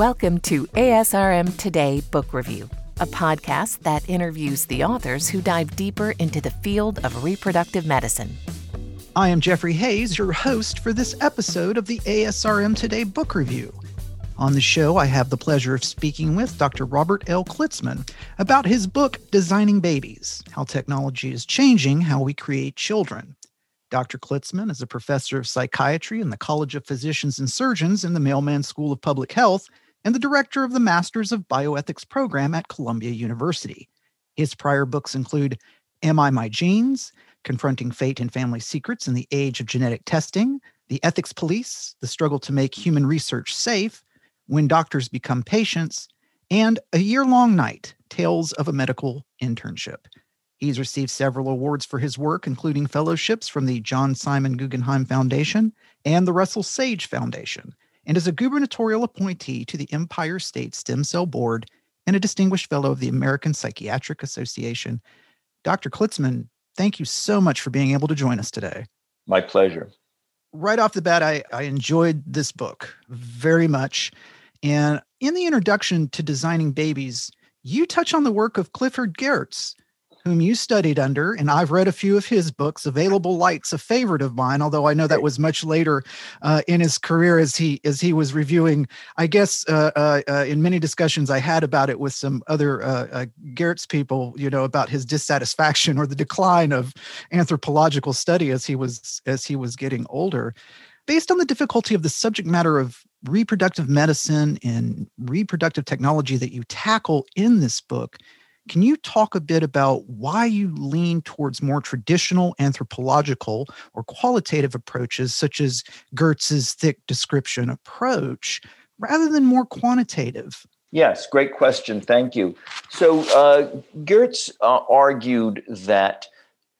Welcome to ASRM Today Book Review, a podcast that interviews the authors who dive deeper into the field of reproductive medicine. I am Jeffrey Hayes, your host for this episode of the ASRM Today Book Review. On the show, I have the pleasure of speaking with Dr. Robert L. Klitzman about his book, Designing Babies How Technology is Changing How We Create Children. Dr. Klitzman is a professor of psychiatry in the College of Physicians and Surgeons in the Mailman School of Public Health and the director of the Masters of Bioethics program at Columbia University. His prior books include Am I My Genes? Confronting Fate and Family Secrets in the Age of Genetic Testing, The Ethics Police, The Struggle to Make Human Research Safe, When Doctors Become Patients, and A Year Long Night Tales of a Medical Internship. He's received several awards for his work, including fellowships from the John Simon Guggenheim Foundation and the Russell Sage Foundation, and is a gubernatorial appointee to the Empire State Stem Cell Board and a distinguished fellow of the American Psychiatric Association. Dr. Klitzman, thank you so much for being able to join us today. My pleasure. Right off the bat, I, I enjoyed this book very much. And in the introduction to Designing Babies, you touch on the work of Clifford Geertz, whom you studied under, and I've read a few of his books. Available Light's a favorite of mine, although I know that was much later uh, in his career as he as he was reviewing. I guess uh, uh, uh in many discussions I had about it with some other uh, uh, Geertz people, you know, about his dissatisfaction or the decline of anthropological study as he was as he was getting older. Based on the difficulty of the subject matter of reproductive medicine and reproductive technology that you tackle in this book can you talk a bit about why you lean towards more traditional anthropological or qualitative approaches, such as Geertz's thick description approach, rather than more quantitative? Yes, great question. Thank you. So, uh, Geertz uh, argued that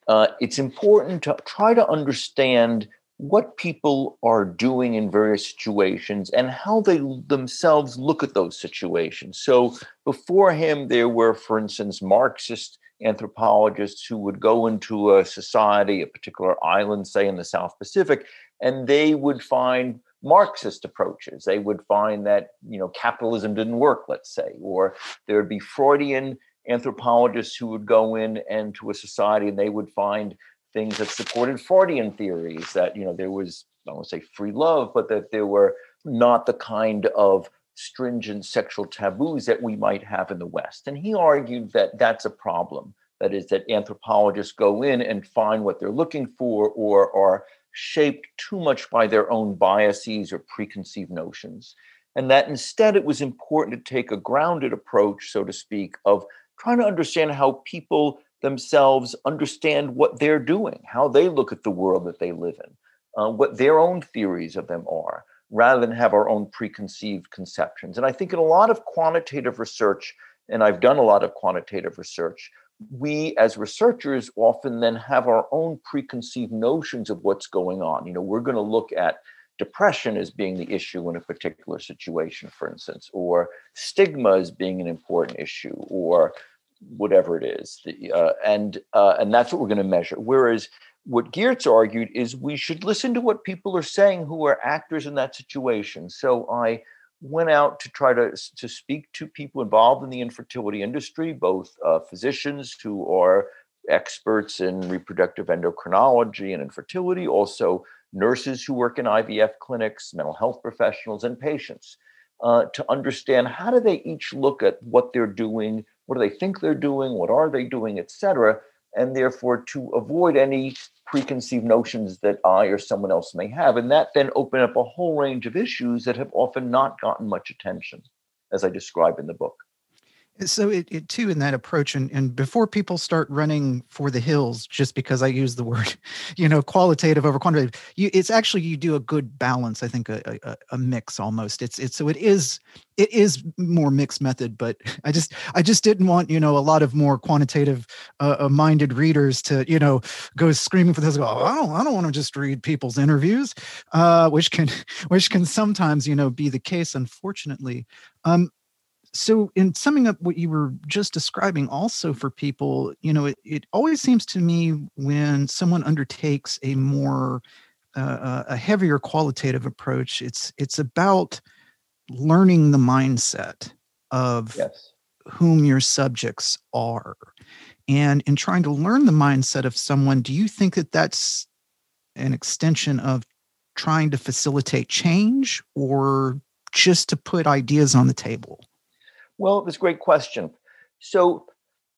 uh, it's important to try to understand what people are doing in various situations and how they themselves look at those situations. So before him, there were, for instance, Marxist anthropologists who would go into a society, a particular island, say in the South Pacific, and they would find Marxist approaches. They would find that you know capitalism didn't work, let's say, or there would be Freudian anthropologists who would go in and to a society and they would find things that supported Freudian theories that, you know, there was, I to say free love, but that there were not the kind of stringent sexual taboos that we might have in the West. And he argued that that's a problem. That is, that anthropologists go in and find what they're looking for or are shaped too much by their own biases or preconceived notions. And that instead it was important to take a grounded approach, so to speak, of trying to understand how people themselves understand what they're doing, how they look at the world that they live in, uh, what their own theories of them are, rather than have our own preconceived conceptions. And I think in a lot of quantitative research, and I've done a lot of quantitative research, we as researchers often then have our own preconceived notions of what's going on. You know, we're going to look at depression as being the issue in a particular situation, for instance, or stigma as being an important issue, or whatever it is, uh, and uh, and that's what we're going to measure. Whereas what Geertz argued is we should listen to what people are saying who are actors in that situation. So I went out to try to to speak to people involved in the infertility industry, both uh, physicians who are experts in reproductive endocrinology and infertility, also nurses who work in IVF clinics, mental health professionals, and patients. Uh, to understand how do they each look at what they're doing what do they think they're doing? What are they doing, etc. And therefore, to avoid any preconceived notions that I or someone else may have. And that then open up a whole range of issues that have often not gotten much attention, as I describe in the book so it, it too in that approach and, and before people start running for the hills just because i use the word you know qualitative over quantitative you it's actually you do a good balance i think a, a, a mix almost. It's it's so it is it is more mixed method but i just i just didn't want you know a lot of more quantitative uh, uh minded readers to you know go screaming for this go oh, i don't i don't want to just read people's interviews uh which can which can sometimes you know be the case unfortunately. Um so in summing up what you were just describing also for people you know it, it always seems to me when someone undertakes a more uh, uh a heavier qualitative approach it's it's about learning the mindset of yes. whom your subjects are. And in trying to learn the mindset of someone, do you think that that's an extension of trying to facilitate change or just to put ideas on the table? Well, that's a great question. So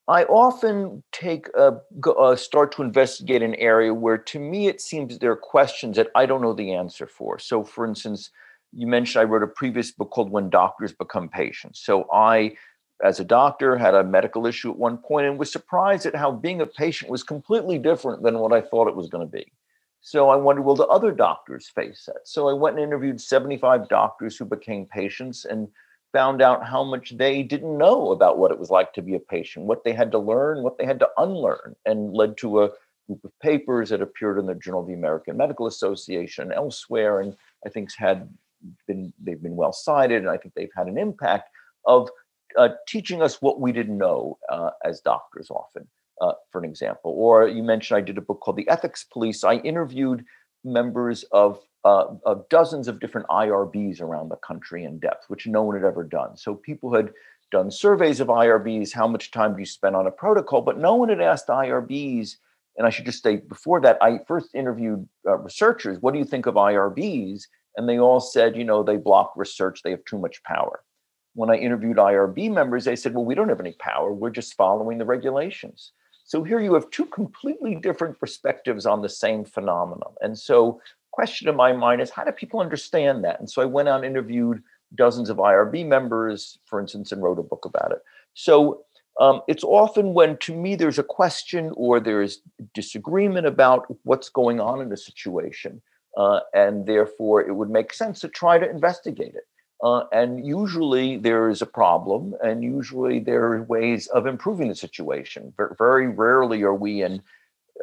I often take a, uh, start to investigate an area where, to me, it seems there are questions that I don't know the answer for. So, for instance, you mentioned I wrote a previous book called When Doctors Become Patients. So, I, as a doctor, had a medical issue at one point and was surprised at how being a patient was completely different than what I thought it was going to be. So, I wondered, will the other doctors face that? So, I went and interviewed 75 doctors who became patients and found out how much they didn't know about what it was like to be a patient, what they had to learn, what they had to unlearn, and led to a group of papers that appeared in the Journal of the American Medical Association elsewhere, and I think had been they've been well cited, and I think they've had an impact of uh, teaching us what we didn't know uh, as doctors often. Uh, for an example, or you mentioned I did a book called The Ethics Police. I interviewed members of uh, of dozens of different IRBs around the country in depth, which no one had ever done. So people had done surveys of IRBs, how much time do you spend on a protocol, but no one had asked IRBs. And I should just say before that, I first interviewed uh, researchers, what do you think of IRBs? And they all said, you know, they block research, they have too much power. When I interviewed IRB members, they said, well, we don't have any power, we're just following the regulations. So here you have two completely different perspectives on the same phenomenon. And so question in my mind is how do people understand that? And so I went out and interviewed dozens of IRB members, for instance, and wrote a book about it. So um, it's often when to me there's a question or there's disagreement about what's going on in a situation. Uh, and therefore, it would make sense to try to investigate it. Uh, and usually there is a problem, and usually there are ways of improving the situation. Very rarely are we in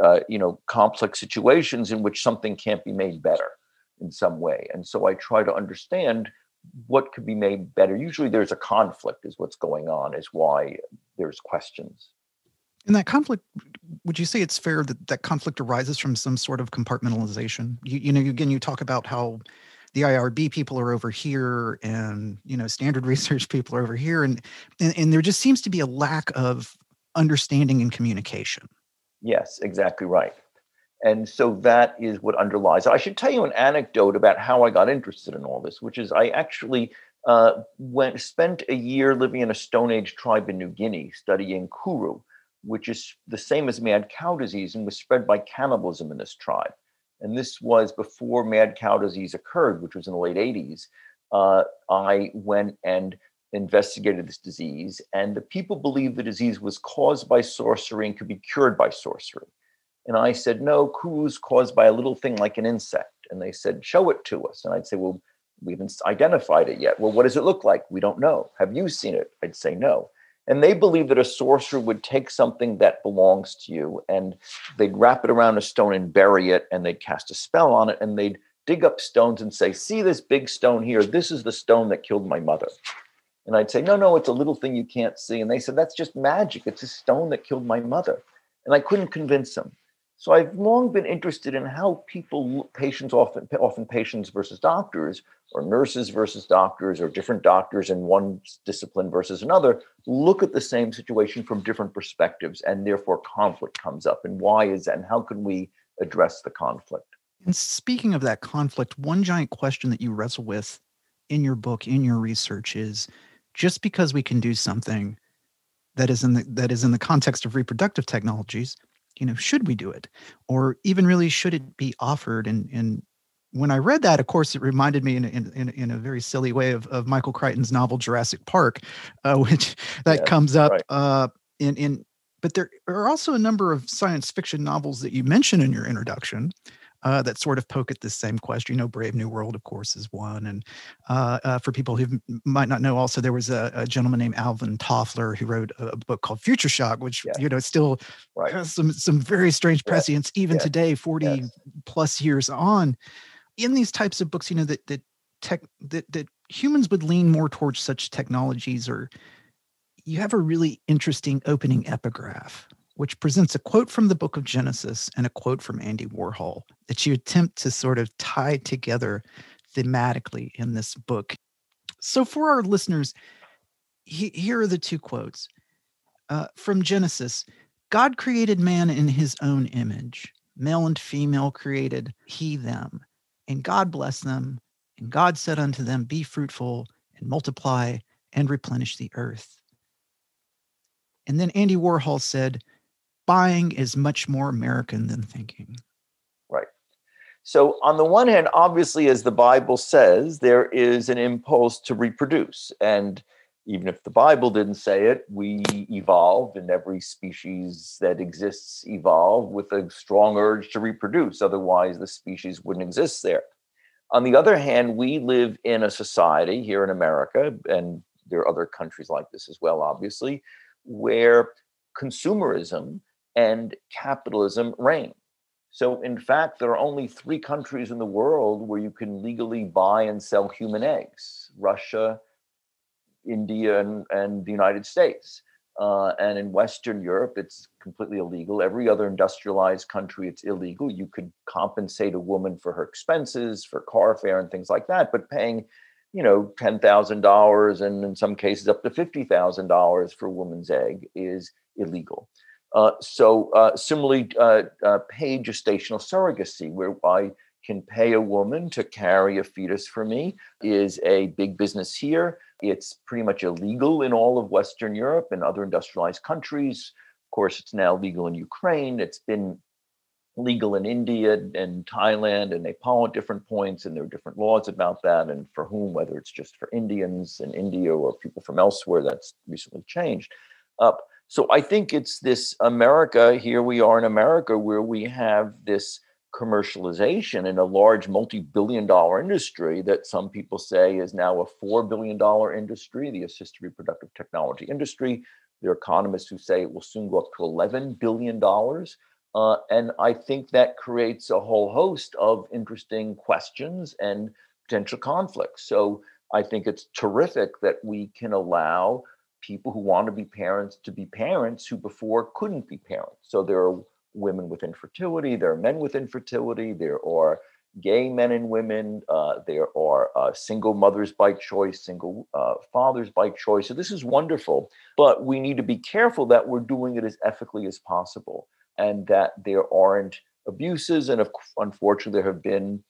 uh, you know complex situations in which something can't be made better in some way. And so i try to understand what could be made better. Usually there's a conflict is what's going on is why there's questions. And that conflict would you say it's fair that that conflict arises from some sort of compartmentalization? You, you know again you talk about how the irb people are over here and you know standard research people are over here. And, and and there just seems to be a lack of understanding and communication Yes, exactly right. And so that is what underlies. I should tell you an anecdote about how I got interested in all this, which is I actually uh, went spent a year living in a Stone Age tribe in New Guinea studying Kuru, which is the same as mad cow disease and was spread by cannibalism in this tribe. And this was before mad cow disease occurred, which was in the late 80s. Uh, I went and investigated this disease, and the people believed the disease was caused by sorcery and could be cured by sorcery. And I said, no, Kuru's caused by a little thing like an insect. And they said, show it to us. And I'd say, well, we haven't identified it yet. Well, what does it look like? We don't know. Have you seen it? I'd say no. And they believe that a sorcerer would take something that belongs to you and they'd wrap it around a stone and bury it and they'd cast a spell on it and they'd dig up stones and say, see this big stone here? This is the stone that killed my mother. And I'd say, no, no, it's a little thing you can't see. And they said, that's just magic. It's a stone that killed my mother. And I couldn't convince them. So I've long been interested in how people, patients, often, often patients versus doctors, or nurses versus doctors, or different doctors in one discipline versus another, look at the same situation from different perspectives, and therefore conflict comes up. And why is that? And how can we address the conflict? And speaking of that conflict, one giant question that you wrestle with in your book, in your research, is just because we can do something that is in the that is in the context of reproductive technologies you know should we do it or even really should it be offered and and when i read that of course it reminded me in in, in a very silly way of, of michael crichton's novel jurassic park uh, which that comes up right. uh, in in but there are also a number of science fiction novels that you mention in your introduction uh, that sort of poke at this same question. You know, Brave New World, of course, is one. And uh, uh, for people who might not know, also there was a, a, gentleman named Alvin Toffler who wrote a book called Future Shock, which yeah. you know still right. has some some very strange prescience even yeah. today, forty yes. plus years on. In these types of books, you know that that tech that that humans would lean more towards such technologies or you have a really interesting opening epigraph which presents a quote from the book of Genesis and a quote from Andy Warhol that you attempt to sort of tie together thematically in this book. So, for our listeners, he, here are the two quotes uh, from Genesis God created man in his own image, male and female created he them, and God blessed them. And God said unto them, Be fruitful and multiply and replenish the earth. And then Andy Warhol said, Buying is much more American than thinking. Right. So, on the one hand, obviously, as the Bible says, there is an impulse to reproduce. And even if the Bible didn't say it, we evolved, and every species that exists evolved with a strong urge to reproduce. Otherwise, the species wouldn't exist there. On the other hand, we live in a society here in America, and there are other countries like this as well, obviously, where consumerism and capitalism reign. So, in fact, there are only three countries in the world where you can legally buy and sell human eggs Russia, India and, and the United States. Uh, and in Western Europe, it's completely illegal. Every other industrialized country, it's illegal. You could compensate a woman for her expenses, for car fare and things like that, but paying, you know, ten thousand dollars and in some cases up to fifty thousand dollars for a woman's egg is illegal. Uh, so uh, similarly, uh, uh, paid gestational surrogacy, where I can pay a woman to carry a fetus for me, is a big business here. It's pretty much illegal in all of Western Europe and other industrialized countries. Of course, it's now legal in Ukraine. It's been legal in India and Thailand and Nepal at different points, and there are different laws about that and for whom, whether it's just for Indians in India or people from elsewhere, that's recently changed. Uh, so I think it's this America, here we are in America, where we have this commercialization in a large multi-billion dollar industry that some people say is now a $4 billion industry, the assisted reproductive technology industry. There are economists who say it will soon go up to $11 billion. Uh, and I think that creates a whole host of interesting questions and potential conflicts. So I think it's terrific that we can allow people who want to be parents to be parents who before couldn't be parents. So there are women with infertility, there are men with infertility, there are gay men and women, uh, there are uh, single mothers by choice, single uh, fathers by choice. So this is wonderful, but we need to be careful that we're doing it as ethically as possible and that there aren't abuses. And of, unfortunately, there have been,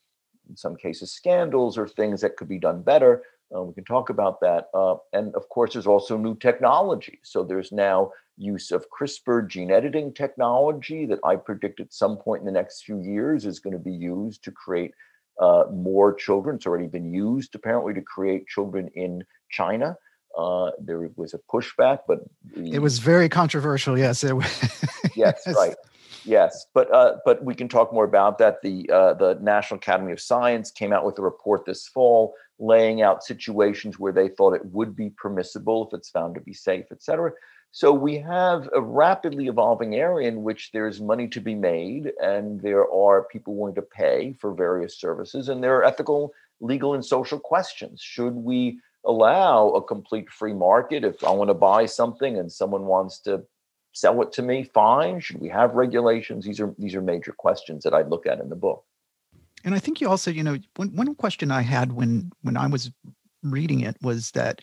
in some cases, scandals or things that could be done better. Uh, we can talk about that. Uh, and of course, there's also new technology. So there's now use of CRISPR gene editing technology that I predict at some point in the next few years is going to be used to create uh, more children. It's already been used apparently to create children in China. Uh, there was a pushback, but the, it was very controversial. Yes, it was. yes, right. Yes, but uh, but we can talk more about that. The uh, the National Academy of Science came out with a report this fall laying out situations where they thought it would be permissible if it's found to be safe, et cetera. So we have a rapidly evolving area in which there's money to be made and there are people willing to pay for various services and there are ethical, legal, and social questions. Should we allow a complete free market if I want to buy something and someone wants to sell it to me? Fine. Should we have regulations? These are these are major questions that I look at in the book. And I think you also, you know, one, one question I had when when I was reading it was that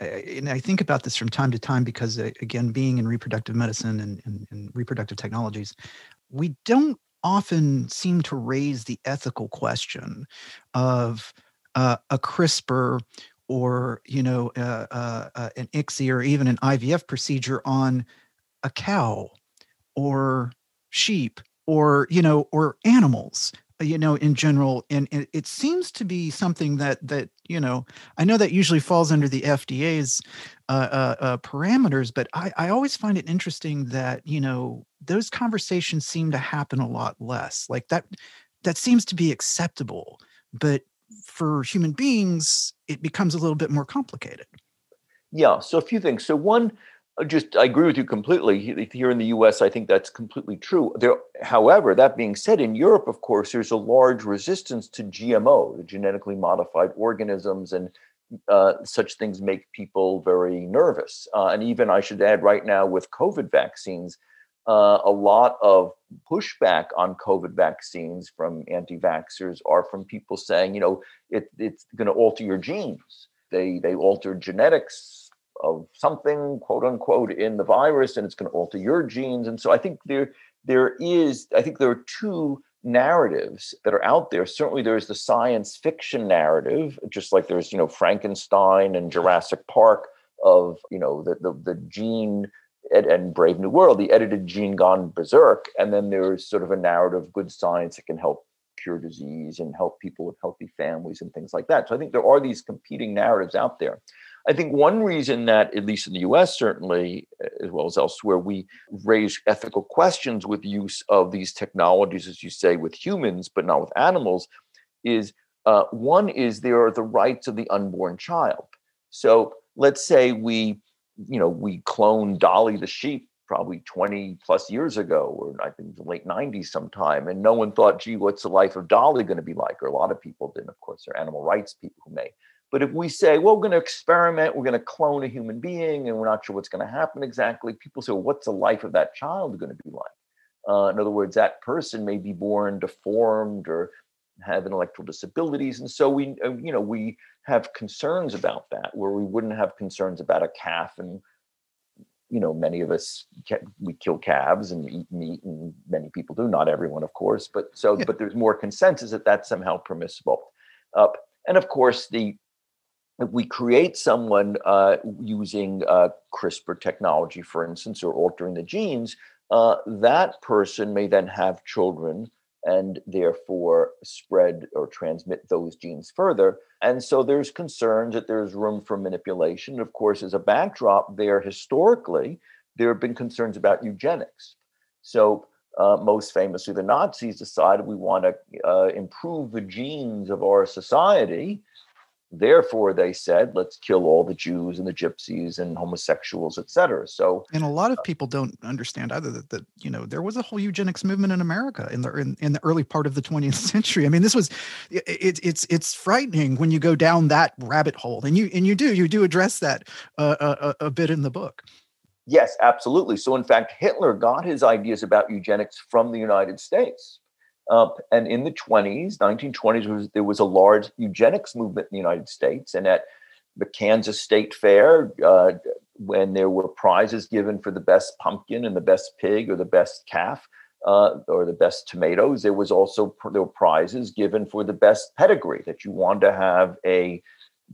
uh, and I think about this from time to time because, uh, again, being in reproductive medicine and, and, and, reproductive technologies, we don't often seem to raise the ethical question of uh, a CRISPR or, you know, uh, uh, uh an ICSI or even an IVF procedure on a cow or sheep or, you know, or animals you know in general and it, seems to be something that that you know i know that usually falls under the fda's uh, uh, uh, parameters but I, I always find it interesting that you know those conversations seem to happen a lot less like that that seems to be acceptable but for human beings it becomes a little bit more complicated. Yeah so a few things. So one just I agree with you completely. Here in the U.S., I think that's completely true. There, however, that being said, in Europe, of course, there's a large resistance to GMO, genetically modified organisms, and uh, such things make people very nervous. Uh, and even I should add, right now with COVID vaccines, uh, a lot of pushback on COVID vaccines from anti-vaxxers are from people saying, you know, it, it's going to alter your genes they they altered genetics of something quote unquote in the virus and it's going to alter your genes. And so i think there there is i think there are two narratives that are out there. Certainly there's the science fiction narrative just like there's you know frankenstein and jurassic park of you know the the, the gene and, and brave new world the edited gene gone berserk. And then there's sort of a narrative of good science that can help cure disease and help people with healthy families and things like that. So i think there are these competing narratives out there I think one reason that, at least in the US, certainly, as well as elsewhere, we raise ethical questions with use of these technologies, as you say, with humans, but not with animals, is uh, one is there are the rights of the unborn child. So let's say we, you know, we clone Dolly the sheep probably 20 plus years ago, or I think the late 90s sometime, and no one thought, gee, what's the life of Dolly going to be like? Or a lot of people didn't, of course, they're animal rights people who may. But if we say, well, we're going to experiment, we're going to clone a human being, and we're not sure what's going to happen exactly, people say, well, what's the life of that child going to be like? Uh, in other words, that person may be born deformed or have intellectual disabilities, and so we, uh, you know, we have concerns about that, where we wouldn't have concerns about a calf and you know many of us we kill calves and eat meat and many people do not everyone of course but so yeah. but there's more consensus that that's somehow permissible and of course the if we create someone uh, using uh, CRISPR technology, for instance, or altering the genes, uh, that person may then have children and therefore spread or transmit those genes further. And so there's concerns that there's room for manipulation. Of course, as a backdrop, there historically, there have been concerns about eugenics. So uh, most famously, the Nazis decided we want to uh, improve the genes of our society Therefore, they said, let's kill all the Jews and the gypsies and homosexuals, etc. So, and a lot of uh people don't understand either that, that you know there was a whole eugenics movement in America in the in, in the early part of the 20th century. I mean, this was it's it's it's frightening when you go down that rabbit hole, and you and you do you do address that uh, a, uh, uh, a bit in the book. Yes, absolutely. So, in fact, Hitler got his ideas about eugenics from the United States. Uh, and in the 20s, 1920s, was, there was a large eugenics movement in the United States. And at the Kansas State Fair, uh, when there were prizes given for the best pumpkin and the best pig or the best calf uh, or the best tomatoes, there was also there were prizes given for the best pedigree that you wanted to have a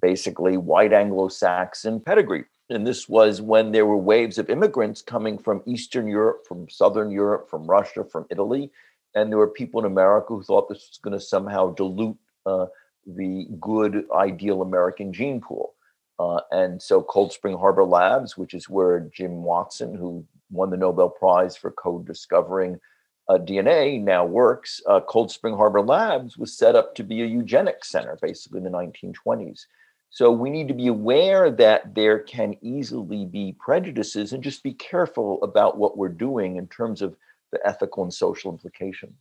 basically white Anglo-Saxon pedigree. And this was when there were waves of immigrants coming from Eastern Europe, from Southern Europe, from Russia, from Italy, and there were people in America who thought this was going to somehow dilute uh, the good, ideal American gene pool. Uh, and so Cold Spring Harbor Labs, which is where Jim Watson, who won the Nobel Prize for co-discovering uh, DNA, now works. Uh, Cold Spring Harbor Labs was set up to be a eugenics center, basically in the 1920s. So we need to be aware that there can easily be prejudices and just be careful about what we're doing in terms of the ethical and social implications.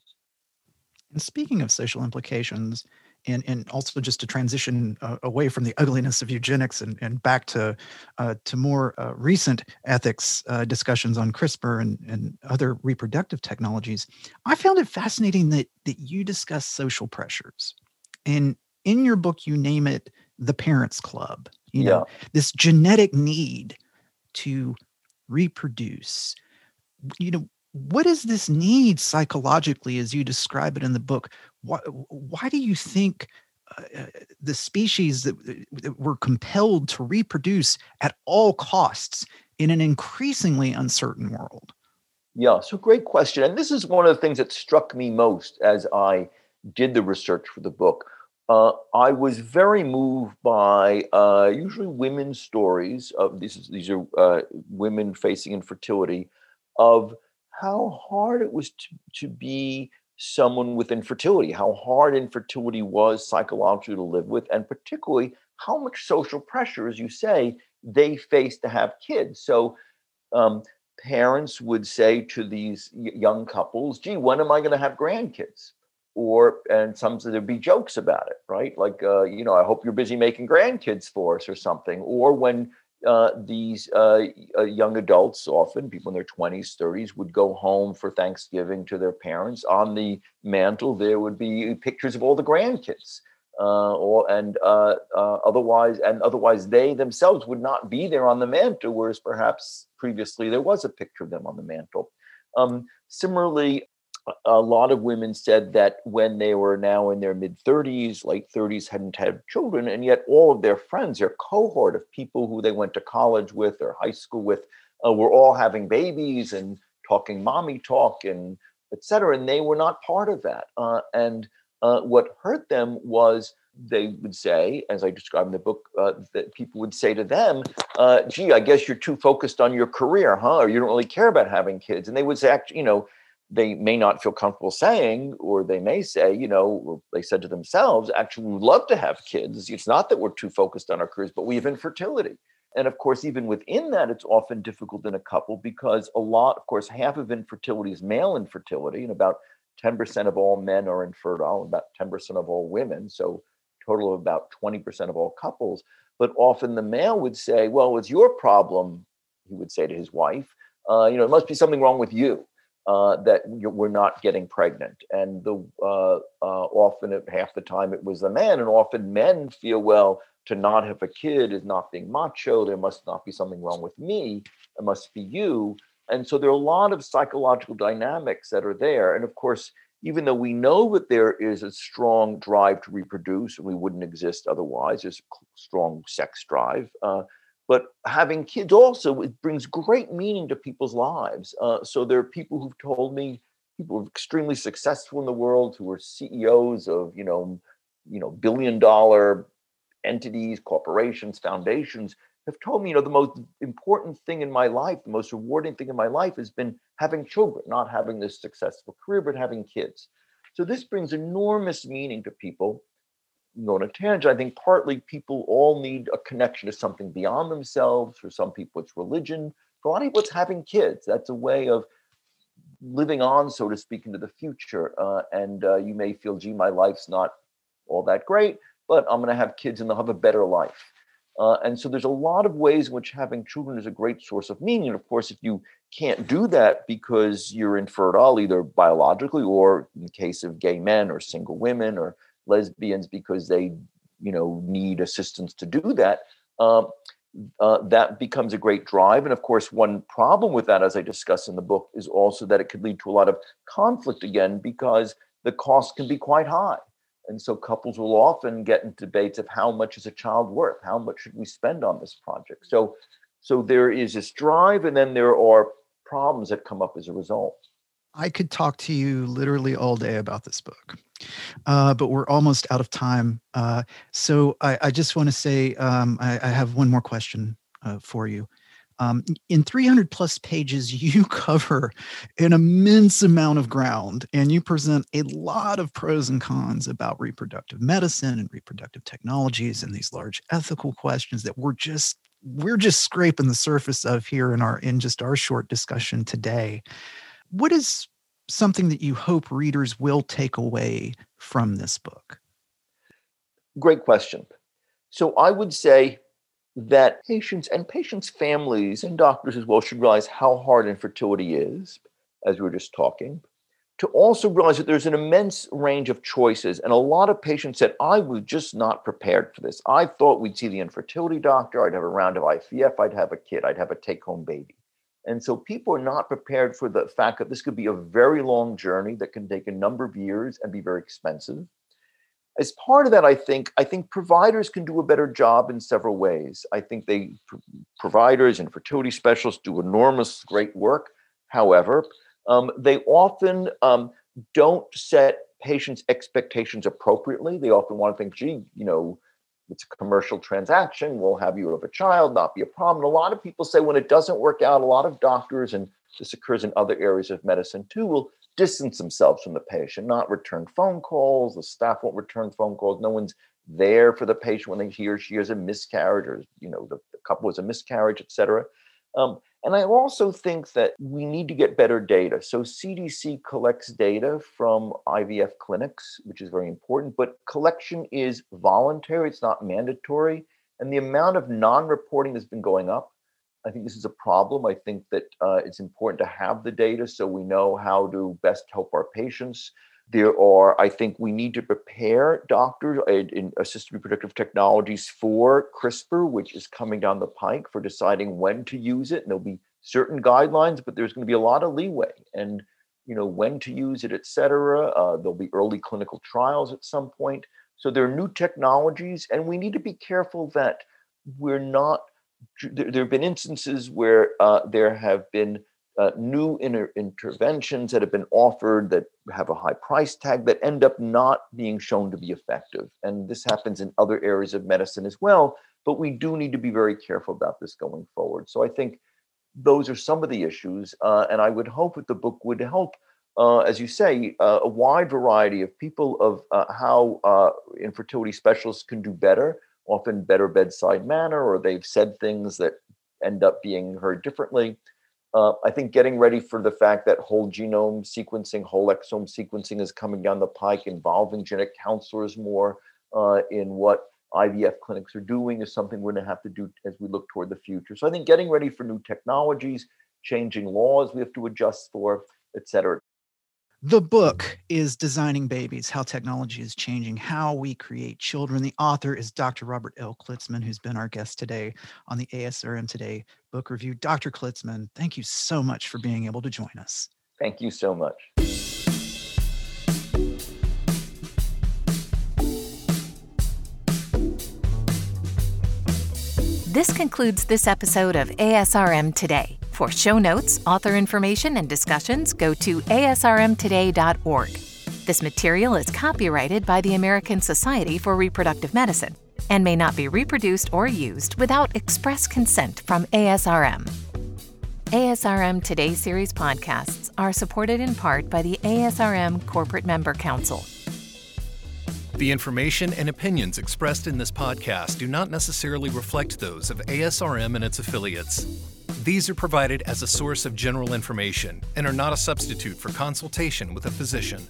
And speaking of social implications, and, and also just to transition uh, away from the ugliness of eugenics and, and back to uh, to more uh, recent ethics uh, discussions on CRISPR and, and other reproductive technologies, I found it fascinating that that you discuss social pressures, and in your book you name it the Parents Club. You know yeah. this genetic need to reproduce. You know what is this need psychologically as you describe it in the book why, why do you think uh, uh the species that, that were compelled to reproduce at all costs in an increasingly uncertain world yeah so great question and this is one of the things that struck me most as i did the research for the book uh, I was very moved by uh, usually women's stories of these. These are uh, women facing infertility, of how hard it was to, to be someone with infertility, how hard infertility was psychologically to live with, and particularly how much social pressure, as you say, they face to have kids. So um, parents would say to these young couples, gee, when am I going to have grandkids? Or, and some there'd be jokes about it, right? Like, uh, you know, I hope you're busy making grandkids for us or something. Or when uh, these uh, uh, young adults, often people in their 20s, 30s, would go home for Thanksgiving to their parents. On the mantle, there would be pictures of all the grandkids. uh, or and uh, uh, otherwise and otherwise they themselves would not be there on the mantle, whereas perhaps previously there was a picture of them on the mantle. Um, similarly, a lot of women said that when they were now in their mid 30s, late 30s, hadn't had children, and yet all of their friends, their cohort of people who they went to college with or high school with, uh, were all having babies and talking mommy talk and et cetera, and they were not part of that. Uh, and uh, what hurt them was they would say, as I describe in the book, uh, that people would say to them, uh, "Gee, I guess you're too focused on your career, huh? Or you don't really care about having kids." And they would say, "Actually, you know." They may not feel comfortable saying, or they may say, you know, they said to themselves, actually, we love to have kids. It's not that we're too focused on our careers, but we have infertility. And of course, even within that, it's often difficult in a couple because a lot, of course, half of infertility is male infertility, and about 10% of all men are infertile, about 10% of all women. So, total of about 20% of all couples. But often the male would say, Well, it's your problem, he would say to his wife. Uh, you know, it must be something wrong with you. Uh, that we're not getting pregnant, and the uh, uh, often half the time it was the man, and often men feel well to not have a kid is not being macho. There must not be something wrong with me. It must be you. And so there are a lot of psychological dynamics that are there. And of course, even though we know that there is a strong drive to reproduce, and we wouldn't exist otherwise, there's a strong sex drive. Uh, but having kids also it brings great meaning to people's lives. Uh, so there are people who've told me, people who are extremely successful in the world, who are CEOs of you know, you know, billion dollar entities, corporations, foundations have told me, you know, the most important thing in my life, the most rewarding thing in my life has been having children, not having this successful career, but having kids. So this brings enormous meaning to people. Going on a tangent, I think partly people all need a connection to something beyond themselves. For some people, it's religion. For a lot of people, it's having kids. That's a way of living on, so to speak, into the future. Uh, and uh, you may feel, gee, my life's not all that great but I'm going to have kids and they'll have a better life. Uh, and so there's a lot of ways in which having children is a great source of meaning. And of course, if you can't do that because you're infertile, either biologically or in the case of gay men or single women or lesbians because they, you know, need assistance to do that, uh, uh, that becomes a great drive. And of course, one problem with that, as I discuss in the book, is also that it could lead to a lot of conflict again because the cost can be quite high. And so couples will often get into debates of how much is a child worth? How much should we spend on this project? So, so there is this drive, and then there are problems that come up as a result. I could talk to you literally all day about this book, uh, but we're almost out of time. Uh, so I, I, just want to say um, I, I, have one more question uh, for you. Um, in 300 plus pages, you cover an immense amount of ground and you present a lot of pros and cons about reproductive medicine and reproductive technologies and these large ethical questions that we're just we're just scraping the surface of here in our in just our short discussion today. What is something that you hope readers will take away from this book? Great question. So I would say that patients and patients' families and doctors as well should realize how hard infertility is, as we were just talking. To also realize that there's an immense range of choices. And a lot of patients said, I was just not prepared for this. I thought we'd see the infertility doctor, I'd have a round of IVF, I'd have a kid, I'd have a take home baby. And so people are not prepared for the fact that this could be a very long journey that can take a number of years and be very expensive. As part of that i think i think providers can do a better job in several ways. I think they providers and fertility specialists do enormous great work. However um, they often um, don't set patients expectations appropriately. They often want to think gee you know it's a commercial transaction we'll have you have a child not be a problem and a lot of people say when it doesn't work out a lot of doctors and this occurs in other areas of medicine too will distance themselves from the patient, not return phone calls. The staff won't return phone calls. No one's there for the patient when they, he or she has a miscarriage or, you know, the, couple has a miscarriage, et cetera. Um, and I also think that we need to get better data. So CDC collects data from IVF clinics, which is very important, but collection is voluntary, it's not mandatory. And the amount of non reporting has been going up. I think this is a problem. I think that uh, it's important to have the data so we know how to best help our patients. There are, I think, we need to prepare doctors in assisted reproductive technologies for CRISPR, which is coming down the pike for deciding when to use it. And there'll be certain guidelines, but there's going to be a lot of leeway and you know when to use it, et cetera. Uh, there'll be early clinical trials at some point. So there are new technologies, and we need to be careful that we're not. There, there have been instances where uh, there have been uh, new inter- interventions that have been offered that have a high price tag that end up not being shown to be effective. And this happens in other areas of medicine as well. But we do need to be very careful about this going forward. So I think those are some of the issues. Uh, and I would hope that the book would help, uh, as you say, uh, a wide variety of people of uh, how uh, infertility specialists can do better, often better bedside manner, or they've said things that end up being heard differently. Uh, I think getting ready for the fact that whole genome sequencing, whole exome sequencing is coming down the pike, involving genetic counselors more uh, in what IVF clinics are doing is something we're going to have to do as we look toward the future. So I think getting ready for new technologies, changing laws we have to adjust for, et cetera. The book is Designing Babies How Technology is Changing How We Create Children. The author is Dr. Robert L. Klitzman, who's been our guest today on the ASRM Today book review. Dr. Klitzman, thank you so much for being able to join us. Thank you so much. This concludes this episode of ASRM Today. For show notes, author information, and discussions, go to asrmtoday.org. This material is copyrighted by the American Society for Reproductive Medicine and may not be reproduced or used without express consent from ASRM. ASRM Today series podcasts are supported in part by the ASRM Corporate Member Council. The information and opinions expressed in this podcast do not necessarily reflect those of ASRM and its affiliates. These are provided as a source of general information and are not a substitute for consultation with a physician.